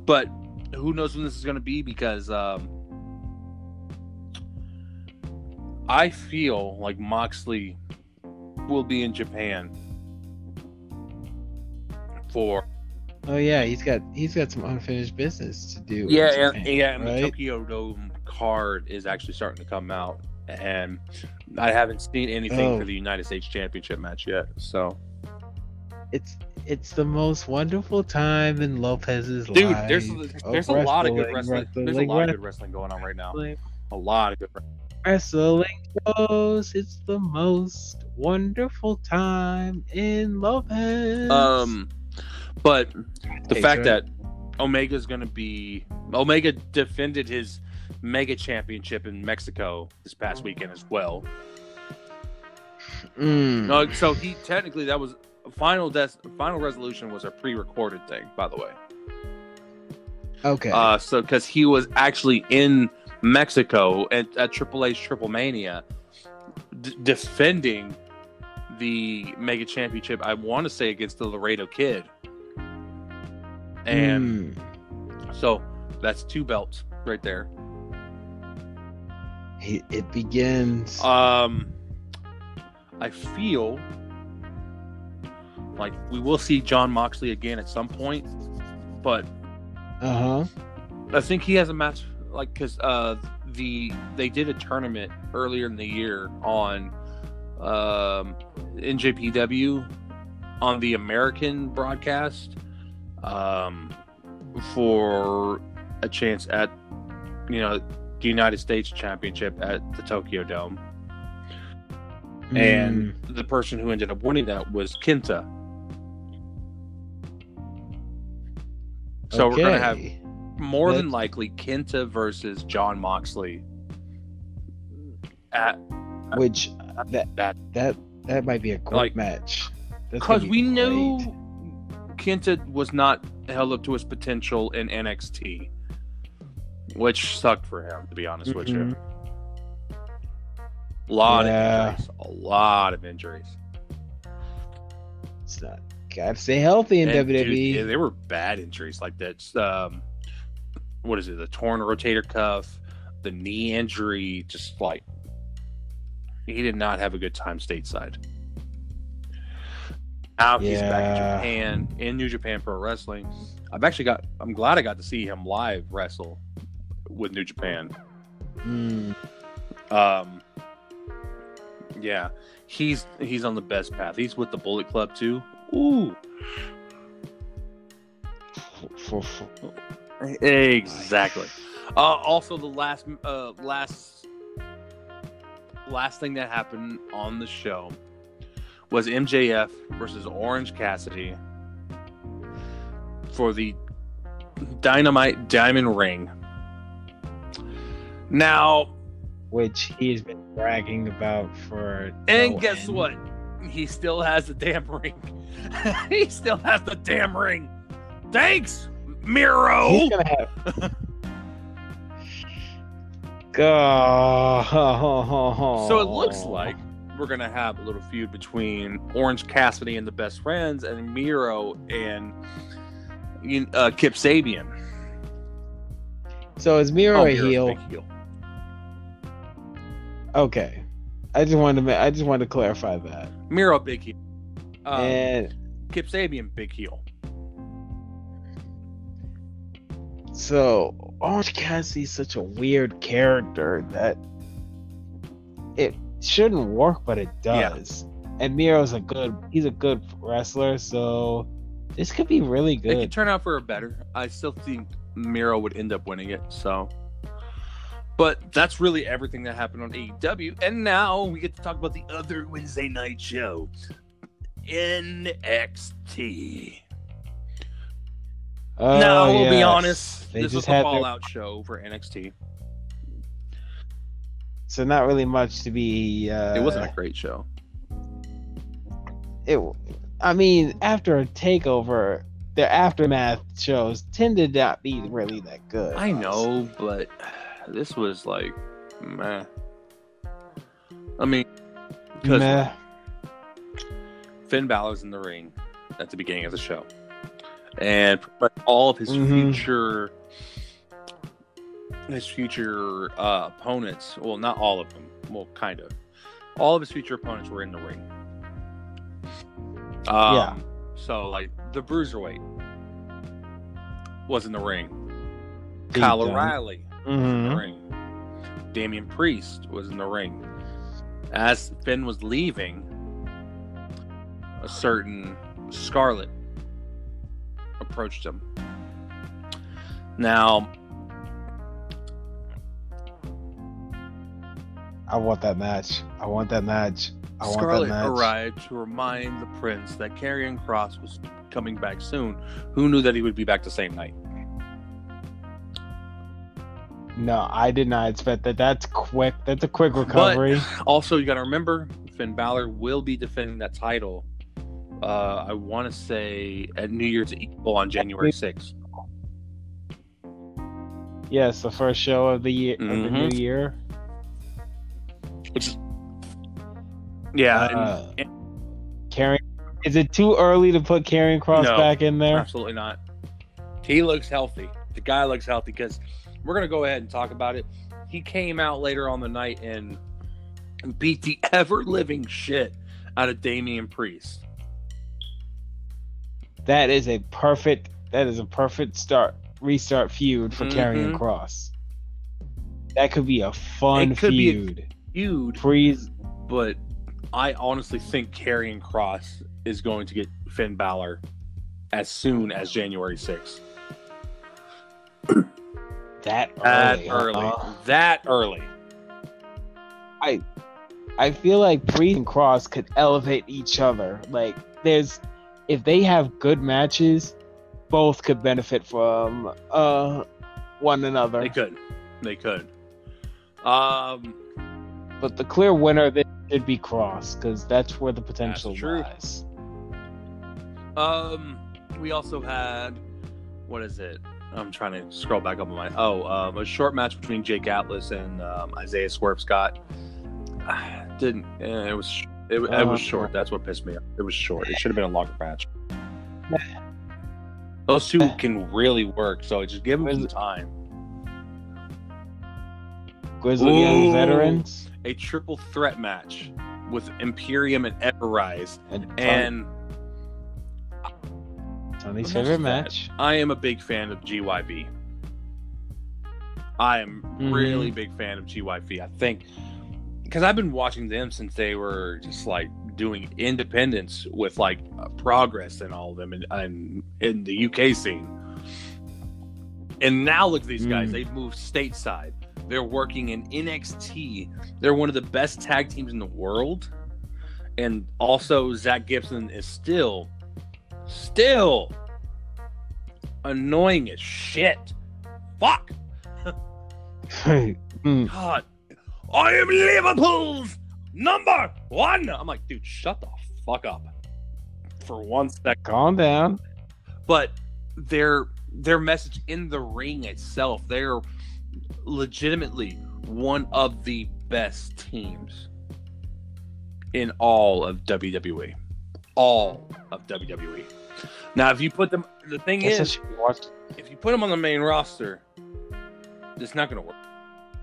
But who knows when this is going to be because um I feel like Moxley will be in Japan for Oh yeah, he's got he's got some unfinished business to do. yeah, Japan, and, yeah, right? Tokyo Dome card is actually starting to come out, and I haven't seen anything Oh. for the United States Championship match yet. So, It's it's the most wonderful time in Lopez's dude, life. Dude, there's there's a lot of good wrestling, wrestling. There's a lot of good wrestling going on right now. wrestling, A lot of good. Wrestling shows. It's the most wonderful time in Lopez. Um, but the Hey, fact Trey. that Omega's going to be Omega defended his Mega Championship in Mexico this past weekend as well. Mm. No, so he technically that was final. Des- final resolution was a pre-recorded thing, by the way. okay. Uh, so because he was actually in Mexico at, at Triple A's Triple Mania, d- defending the Mega Championship. I want to say against the Laredo Kid, and Mm. so that's two belts right there. He- it begins. Um, I feel like we will see Jon Moxley again at some point, but Uh huh. I think he has a match like because uh the they did a tournament earlier in the year on um NJPW on the American broadcast um for a chance at you know United States Championship at the Tokyo Dome hmm. and the person who ended up winning that was Kenta. So we're gonna have Okay. more than likely Kenta versus Jon Moxley at which that that that that might be a great Like- match. Because gonna we be knew great. Kenta was not held up to his potential in NXT, which sucked for him to be honest with you. A lot Yeah. of injuries, a lot of injuries. It's not. Gotta stay healthy in And, dude, WWE. yeah, they were bad injuries like that. Um, what is it? The torn rotator cuff, the knee injury, just like he did not have a good time stateside. Now he's back in Japan in New Japan Pro Wrestling. I've actually got. I'm glad I got to see him live wrestle with New Japan. Mm. Um, yeah, he's he's on the best path. He's with the Bullet Club too. Ooh, Exactly. Uh, also, the last uh, last last thing that happened on the show was MJF versus Orange Cassidy for the Dynamite Diamond Ring. Now, which he's been bragging about for. and no guess end. what? He still has the damn ring. he still has the damn ring. Thanks, Miro. He's gonna have. Oh. So it looks like we're gonna have a little feud between Orange Cassidy and the Best Friends, and Miro and uh, Kip Sabian. So is Miro Oh, a Miro's heel? heel. Okay. I just wanted to I just wanted to clarify that. Miro big heel. Um, and Kip Sabian big heel. so Orange Cassidy's such a weird character that it shouldn't work, but it Yeah. does. And Miro's a good he's a good wrestler, so this could be really good. It could turn out for a better. I still think Miro would end up winning it. So, but that's really everything that happened on AEW. And now we get to talk about the other Wednesday night show, NXT. Oh, now we'll be honest, They this was just a had their- show for NXT. So not really much to be uh it wasn't a great show. it I mean, after a takeover, their aftermath shows tend to not be really that good. I know, but this was like, meh. I mean, because Meh. Finn Balor's in the ring at the beginning of the show, and all of his Mhm. future, his future uh, opponents. Well, not all of them. Well, kind of. All of his future opponents were in the ring. Um, Yeah. So, like the bruiserweight was in the ring. Kyle. O'Reilly in the mm-hmm. ring. Damian Priest was in the ring. As Finn was leaving, a certain Scarlett approached him. Now, I want that match. I want that match. I want Scarlett that match. arrived to remind the prince that Karrion Kross was coming back soon. Who knew that he would be back the same night? No, I did not expect that. That's quick. That's a quick recovery. Also, you got to remember, Finn Balor will be defending that title. Uh, I want to say at New Year's Evil on January sixth. yes, the first show of the year of the new year. Which yeah, and- Uh, and- Karrion is it too early to put Karrion Kross No. back in there? absolutely not. He looks healthy. The guy looks healthy because we're gonna go ahead and talk about it. He came out later on the night and beat the ever living shit out of Damian Priest. That is a perfect. That is a perfect start restart feud for Karrion Mhm. Kross. That could be a fun It could be a- feud. Feud, Freeze. but I honestly think Karrion Kross is going to get Finn Balor as soon as January sixth. That That early. early. huh? That early. I I feel like Priest and Kross could elevate each other. Like there's if they have good matches, both could benefit from uh one another. They could. They could. Um, But the clear winner this should be Kross because that's where the potential lies. um, we also had what is it? I'm trying to scroll back up on my. Oh, um, a short match between Jake Atlas and um, Isaiah Swerve Scott. Didn't. eh, it was. It, it Uh, was short. That's what pissed me off. It was short. It should have been a longer match. Those two can really work, so just give them some time. Grizzled Young Veterans A triple threat match with Imperium and Ever-Rise, and, and Tony's How favorite match. I am a big fan of GYV. I am Mhm. really big fan of GYV. I think because I've been watching them since they were just like doing independence with like uh, progress and all of them, and, and in the UK scene. And now look at these guys; Mm. they've moved stateside. They're working in NXT. They're one of the best tag teams in the world. And also, Zack Gibson is still, still annoying as shit. Fuck. Mm. God. I am Liverpool's number one. I'm like, dude, shut the fuck up for one second. Calm down. But their their message in the ring itself, they're legitimately one of the best teams in all of WWE. All of WWE. Now, if you put them, the thing is, if you put them on the main roster, it's not going to work.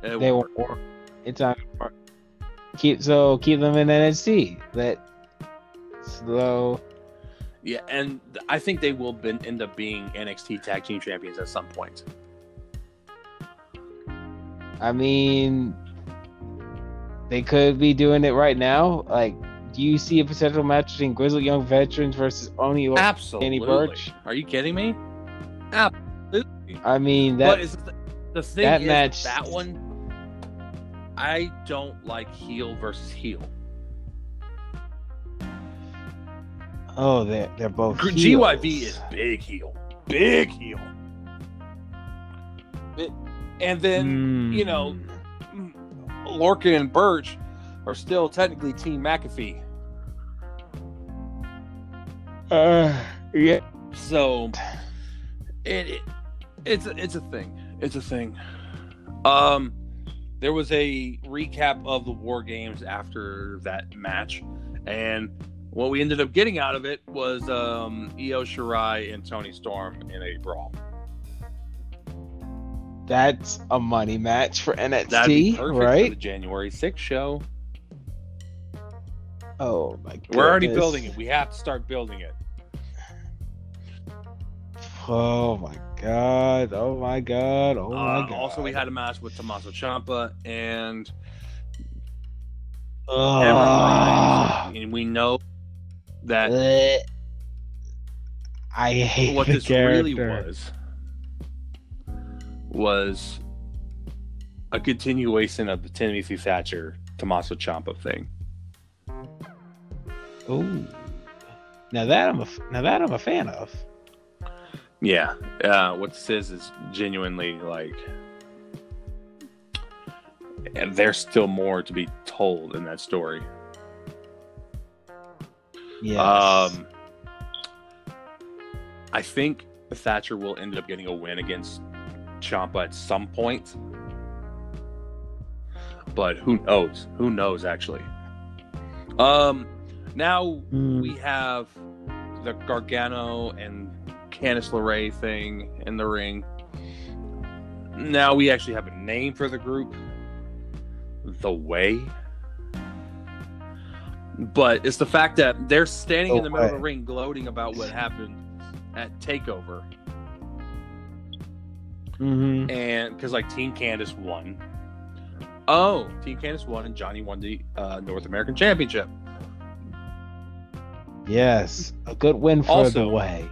It They won't won't work. It's not gonna work. Keep so keep them in NXT. Let slow. Yeah, and I think they will end up being NXT Tag Team Champions at some point. I mean, they could be doing it right now. Like, do you see a potential match between Grizzled Young Veterans versus Oney? Or- Absolutely. Burch? Are you kidding me? Absolutely. I mean, but that is the, the thing that is, match- that one, I don't like heel versus heel. oh, they're they're both Gr- heels. GYV is big heel, big heel. It- and then you know, Mm. Lorcan and Burch are still technically Team McAfee. Uh, yeah. So it, it it's a, it's a thing. It's a thing. Um there was a recap of the war games after that match and what we ended up getting out of it was um Io Shirai and Toni Storm in a brawl. That's a money match for That'd be NXT, perfect for the? January 6th show. Oh my god. We're already building it. We have to start building it. Oh my god. Oh my god. Oh my Uh, god. also, we had a match with Tommaso Ciampa and Grimes, and we know that Blech. I hate what this character. really was was a continuation of the Timothy Thatcher Tommaso Ciampa thing. Ooh. Now that I'm a now that I'm a fan of. Yeah, uh, what this is genuinely like, and there's still more to be told in that story. Yes. Um, I think Thatcher will end up getting a win against Ciampa at some point. But who knows? Who knows actually? Um now Mm. we have the Gargano and Candice LeRae thing in the ring. Now we actually have a name for the group. The Way. But it's the fact that they're standing in the middle of the ring gloating about what happened at Takeover. Mhm. And because like Team Candice won. Oh, Team Candice won and Johnny won the uh, North American Championship. Yes. A good win for Also- the way.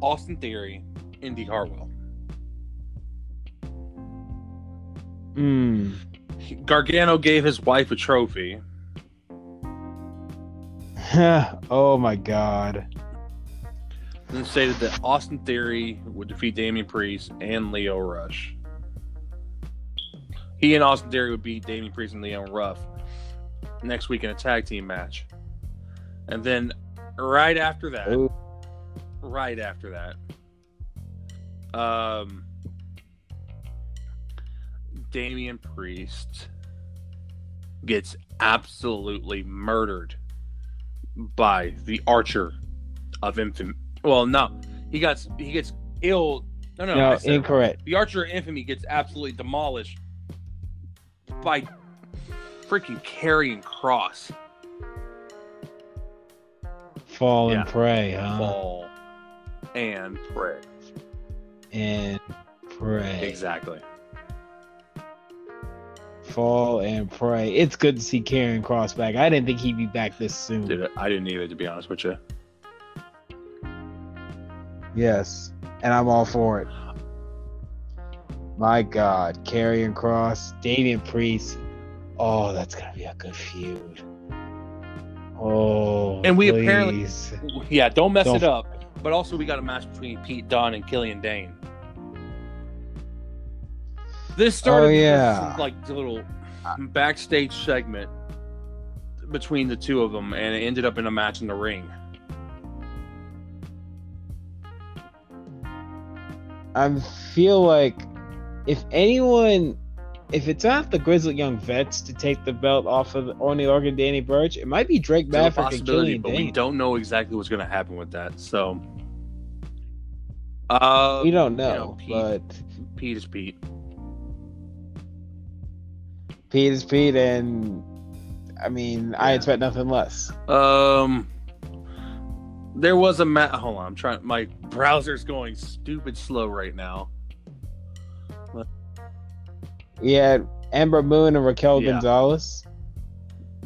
Austin Theory, Indi Hartwell. Mm. Gargano gave his wife a trophy. oh my god. and stated that Austin Theory would defeat Damian Priest and Leo Rush. He and Austin Theory would beat Damian Priest and Leon Ruff next week in a tag team match. And then right after that, Ooh. right after that, um, Damian Priest gets absolutely murdered by the Archer of Infamy. Well, no, he got he gets ill. No, no, No, incorrect. The Archer of Infamy gets absolutely demolished by freaking Karrion Kross. Fall Yeah. and pray, huh? Fall and pray. And pray. Exactly. Fall and pray. It's good to see Karrion Kross back. I didn't think he'd be back this soon. Did it? I didn't either, to be honest with you. Yes, and I'm all for it. My God, Karrion Kross, Damian Priest. Oh, that's gonna be a good feud. Oh, And we apparently- Yeah, don't mess Don't- it up. But also, we got a match between Pete Dunne and Killian Dain. This oh, started Oh, with yeah. this, like little backstage segment between the two of them, and it ended up in a match in the ring. I feel like if anyone if it's not the Grizzled Young Vets to take the belt off of Oney Lorcan Danny Burch, it might be Drake Maverick and possibility, Killian but we don't know exactly what's going to happen with that. So, uh, We don't you know, Pete, but Pete is Pete. Pete is Pete, and I mean, I expect nothing less. Um, there was a mat. Hold on, I'm trying. My browser's going stupid slow right now. We had Ember Moon and Raquel Yeah. Gonzalez,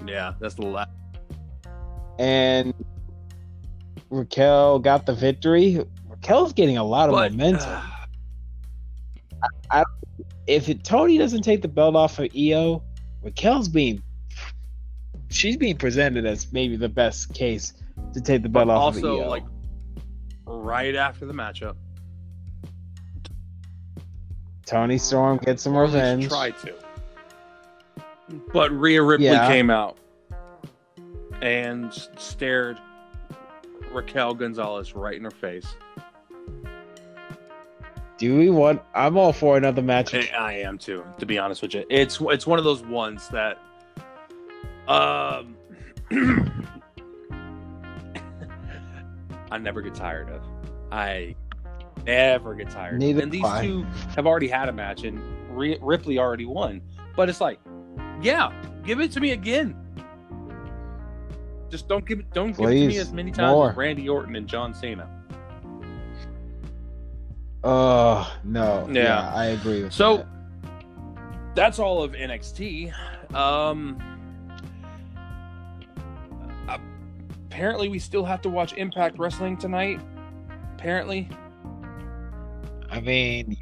Yeah, that's the last. and Raquel got the victory. Raquel's getting a lot of But momentum. Uh, if it, Toni doesn't take the belt off of Io, Raquel's being she's being presented as maybe the best case to take the belt off of also, Io. like right after the matchup, Toni Storm gets some or at least revenge. tried to. But Rhea Ripley Yeah. came out and stared Raquel Gonzalez right in her face. Do we want? I'm all for another match. I, I am too, to be honest with you. It's it's one of those ones that um I never get tired of. I never get tired. Neither. And these I. two have already had a match, and Ripley already won. But it's like, yeah, give it to me again. Just don't give it. Don't give it to me as many times more. as Randy Orton and John Cena. Oh no. Yeah. Yeah, I agree with So that. that's all of NXT. Um, apparently, we still have to watch Impact Wrestling tonight. Apparently, I mean,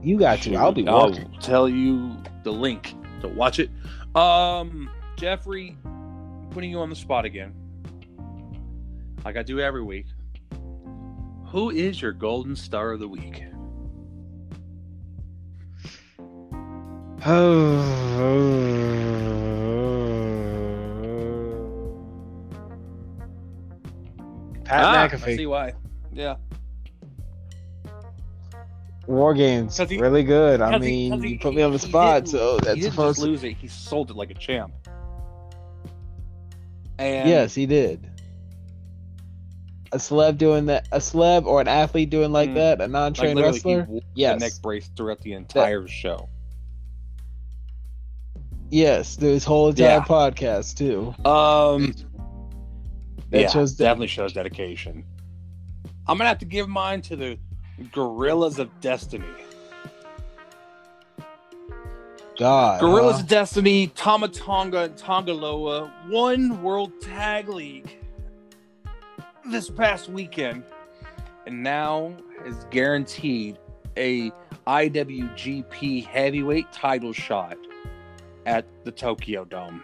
you, got to. I'll be I'll working. tell you the link to watch it. Um, Jeffrey, putting you on the spot again, like I do every week. Who is your golden star of the week? Oh, Pat Ah, I McAfee. see why. Yeah. War games, he- really good. I he- mean, he- you put me on the spot, so he that's supposed to. lose it. He sold it like a champ. And Yes, he did. A celeb doing that, a celeb or an athlete doing like Mm. that, a non-trained he wrestler. Yes. neck brace throughout the entire show. Yes, through his whole entire Yeah. podcast too. Um, That yeah, shows that- definitely shows dedication. I'm gonna have to give mine to the Gorillas of Destiny. God, Gorillas huh? of Destiny, Tama Tonga, and Tanga Loa won World Tag League this past weekend, and now is guaranteed a IWGP Heavyweight title shot at the Tokyo Dome.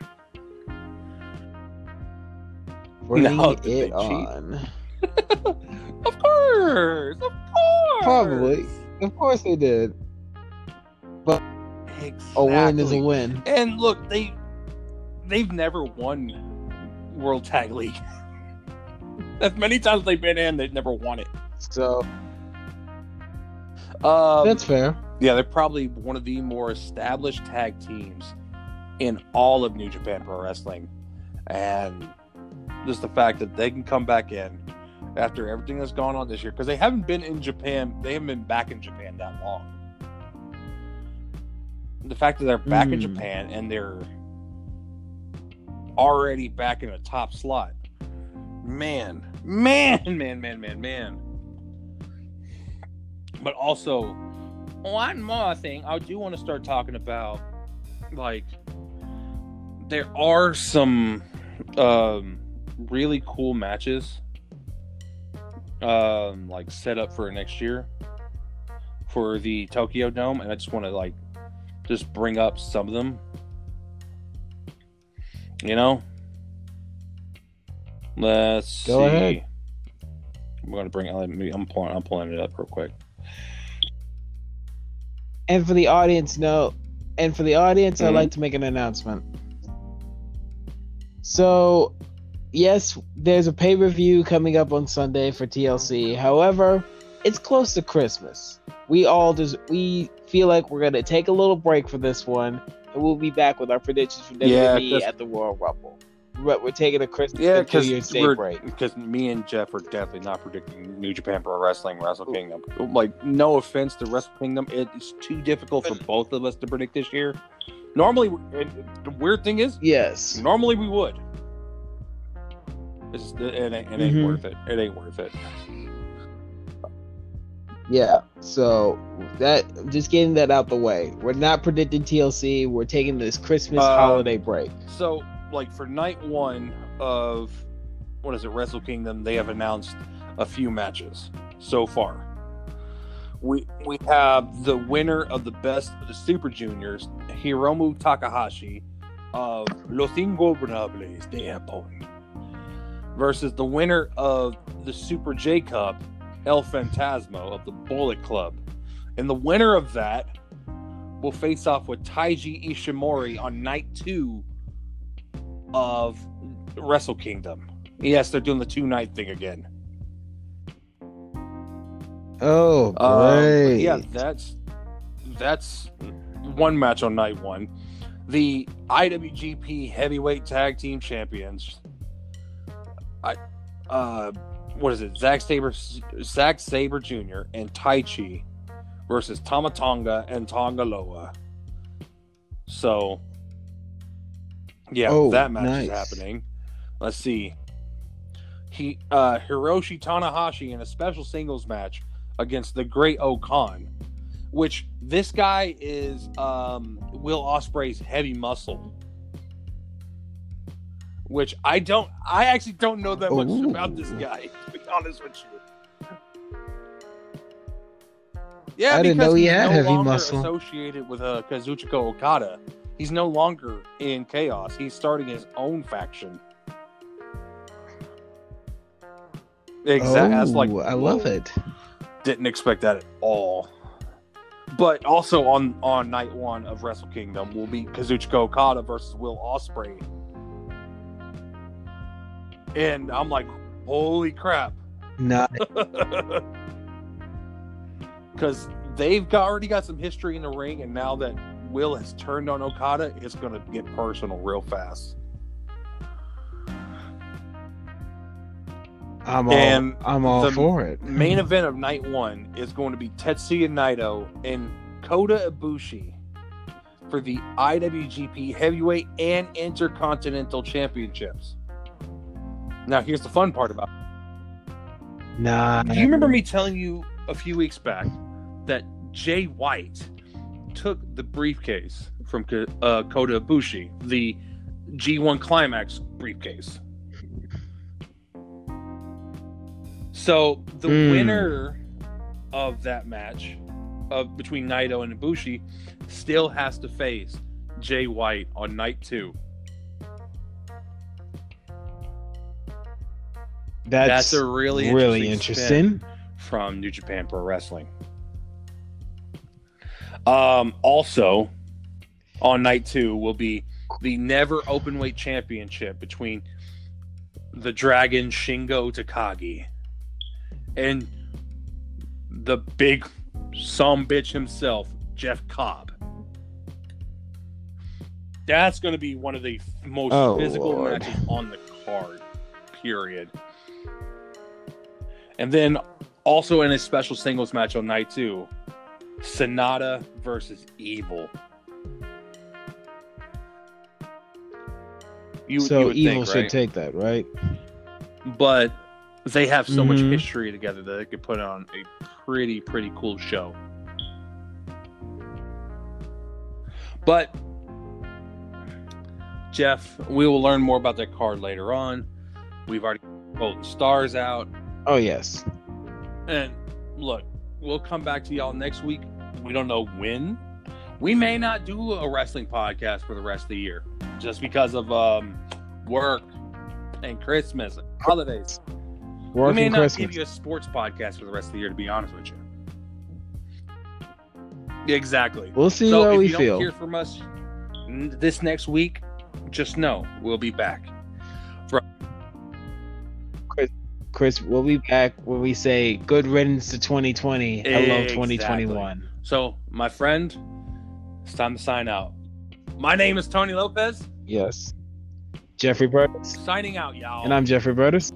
Bring No, it cheat? Of course, of course, Probably. Of course they did. Exactly. A win is a win. And look, they they've never won World Tag League. as many times they've been in, they've never won it. So Um, that's fair. yeah, they're probably one of the more established tag teams in all of New Japan Pro Wrestling, and just the fact that they can come back in after everything that's gone on this year because they haven't been in Japan, they haven't been back in Japan that long. The fact that they're back in Hmm. Japan and they're already back in a top slot, man, man, man, man, man, man. But also, one more thing, I do want to start talking about like there are some um really cool matches um like set up for next year for the Tokyo Dome and I just want to like just bring up some of them you know let's Go see ahead. I'm going to bring it let me I'm pulling I'm pulling it up real quick And for the audience, no. And for the audience, I'd Mhm. like to make an announcement. So, yes, there's a pay per view coming up on Sunday for TLC. However, it's close to Christmas. We all just we feel like we're gonna take a little break for this one, and we'll be back with our predictions for Yeah, WWE 'cause- at the Royal Rumble. But we're taking a Christmas Yeah, because Year's Day break. because me and Jeff are definitely not predicting New Japan Pro Wrestling Wrestle Kingdom. Like, no offense to Wrestle Kingdom, it's too difficult for both of us to predict this year. Normally, and the weird thing is, Yes. normally we would. It's it ain't, it ain't Mhm. worth it. It ain't worth it. Yeah. So that just getting that out the way. We're not predicting TLC. We're taking this Christmas Um, holiday break. So, like for night one of what is it, Wrestle Kingdom, they have announced a few matches so far. We we have the winner of the best of the Super Juniors, Hiromu Takahashi of Los Ingobernables de Japón, versus the winner of the Super J Cup, El Fantasma of the Bullet Club. And the winner of that will face off with Taiji Ishimori on night two of Wrestle Kingdom. Yes, they're doing the two night thing again. Oh, Um, great. yeah, that's that's one match on night one. The IWGP Heavyweight Tag Team Champions. I, uh, what is it? Zack Sabre, Zack Sabre Jr. and Taichi versus Tama Tonga and Tanga Loa. So, yeah, Oh, that match nice. is happening. Let's see. He uh, Hiroshi Tanahashi in a special singles match against the Great O-Khan, which this guy is um, Will Ospreay's heavy muscle. Which I don't, I actually don't know that much Ooh. about this guy. To be honest with you. Yeah, I didn't because know he he's had no heavy muscle. Associated with uh, Kazuchika Okada, he's no longer in Chaos. He's starting his own faction. Exactly. That's like Oh, I love whoa. it. Didn't expect that at all. But also on on night one of Wrestle Kingdom will be Kazuchika Okada versus Will Ospreay, and I'm like, holy crap, Not because they've got, already got some history in the ring, and now that Will has turned on Okada, it's gonna get personal real fast. I'm all And I'm all for it. main event of night one is going to be Tetsuya Naito and Kota Ibushi for the IWGP Heavyweight and Intercontinental Championships. Now, here's the fun part about It. Nah. Do you remember me telling you a few weeks back that Jay White took the briefcase from uh, Kota Ibushi, the G1 Climax briefcase? So the Hmm. winner of that match of between Naito and Ibushi still has to face Jay White on night two. That's, That's a really really interesting interesting. from New Japan Pro Wrestling. Um, also, on night two will be the never open weight championship between the Dragon Shingo Takagi and the big some bitch himself, Jeff Cobb. That's going to be one of the most Oh, physical Lord. matches on the card. Period. And then also in a special singles match on night two, Sanada versus Evil. You, you so would evil think, should right? take that, right? but they have so much Mhm. history together that they could put on a pretty pretty cool show. But Jeff, we will learn more about that card later on. We've already pulled the stars out, Oh yes. and look, we'll come back to y'all next week. We don't know when. We may not do a wrestling podcast for the rest of the year, just because of um, work and Christmas and holidays. we may not Christmas. give you a sports podcast for the rest of the year, to be honest with you. Exactly. We'll see so how if we you feel. don't hear from us this next week, just know we'll be back. Chris, we'll be back when we say good riddance to 2020. Hello, Exactly. 2021. So, my friend, it's time to sign out. My name is Tony Lopez, Yes. Jeffrey Burtis. signing out, y'all. And I'm Jeffrey Burtis.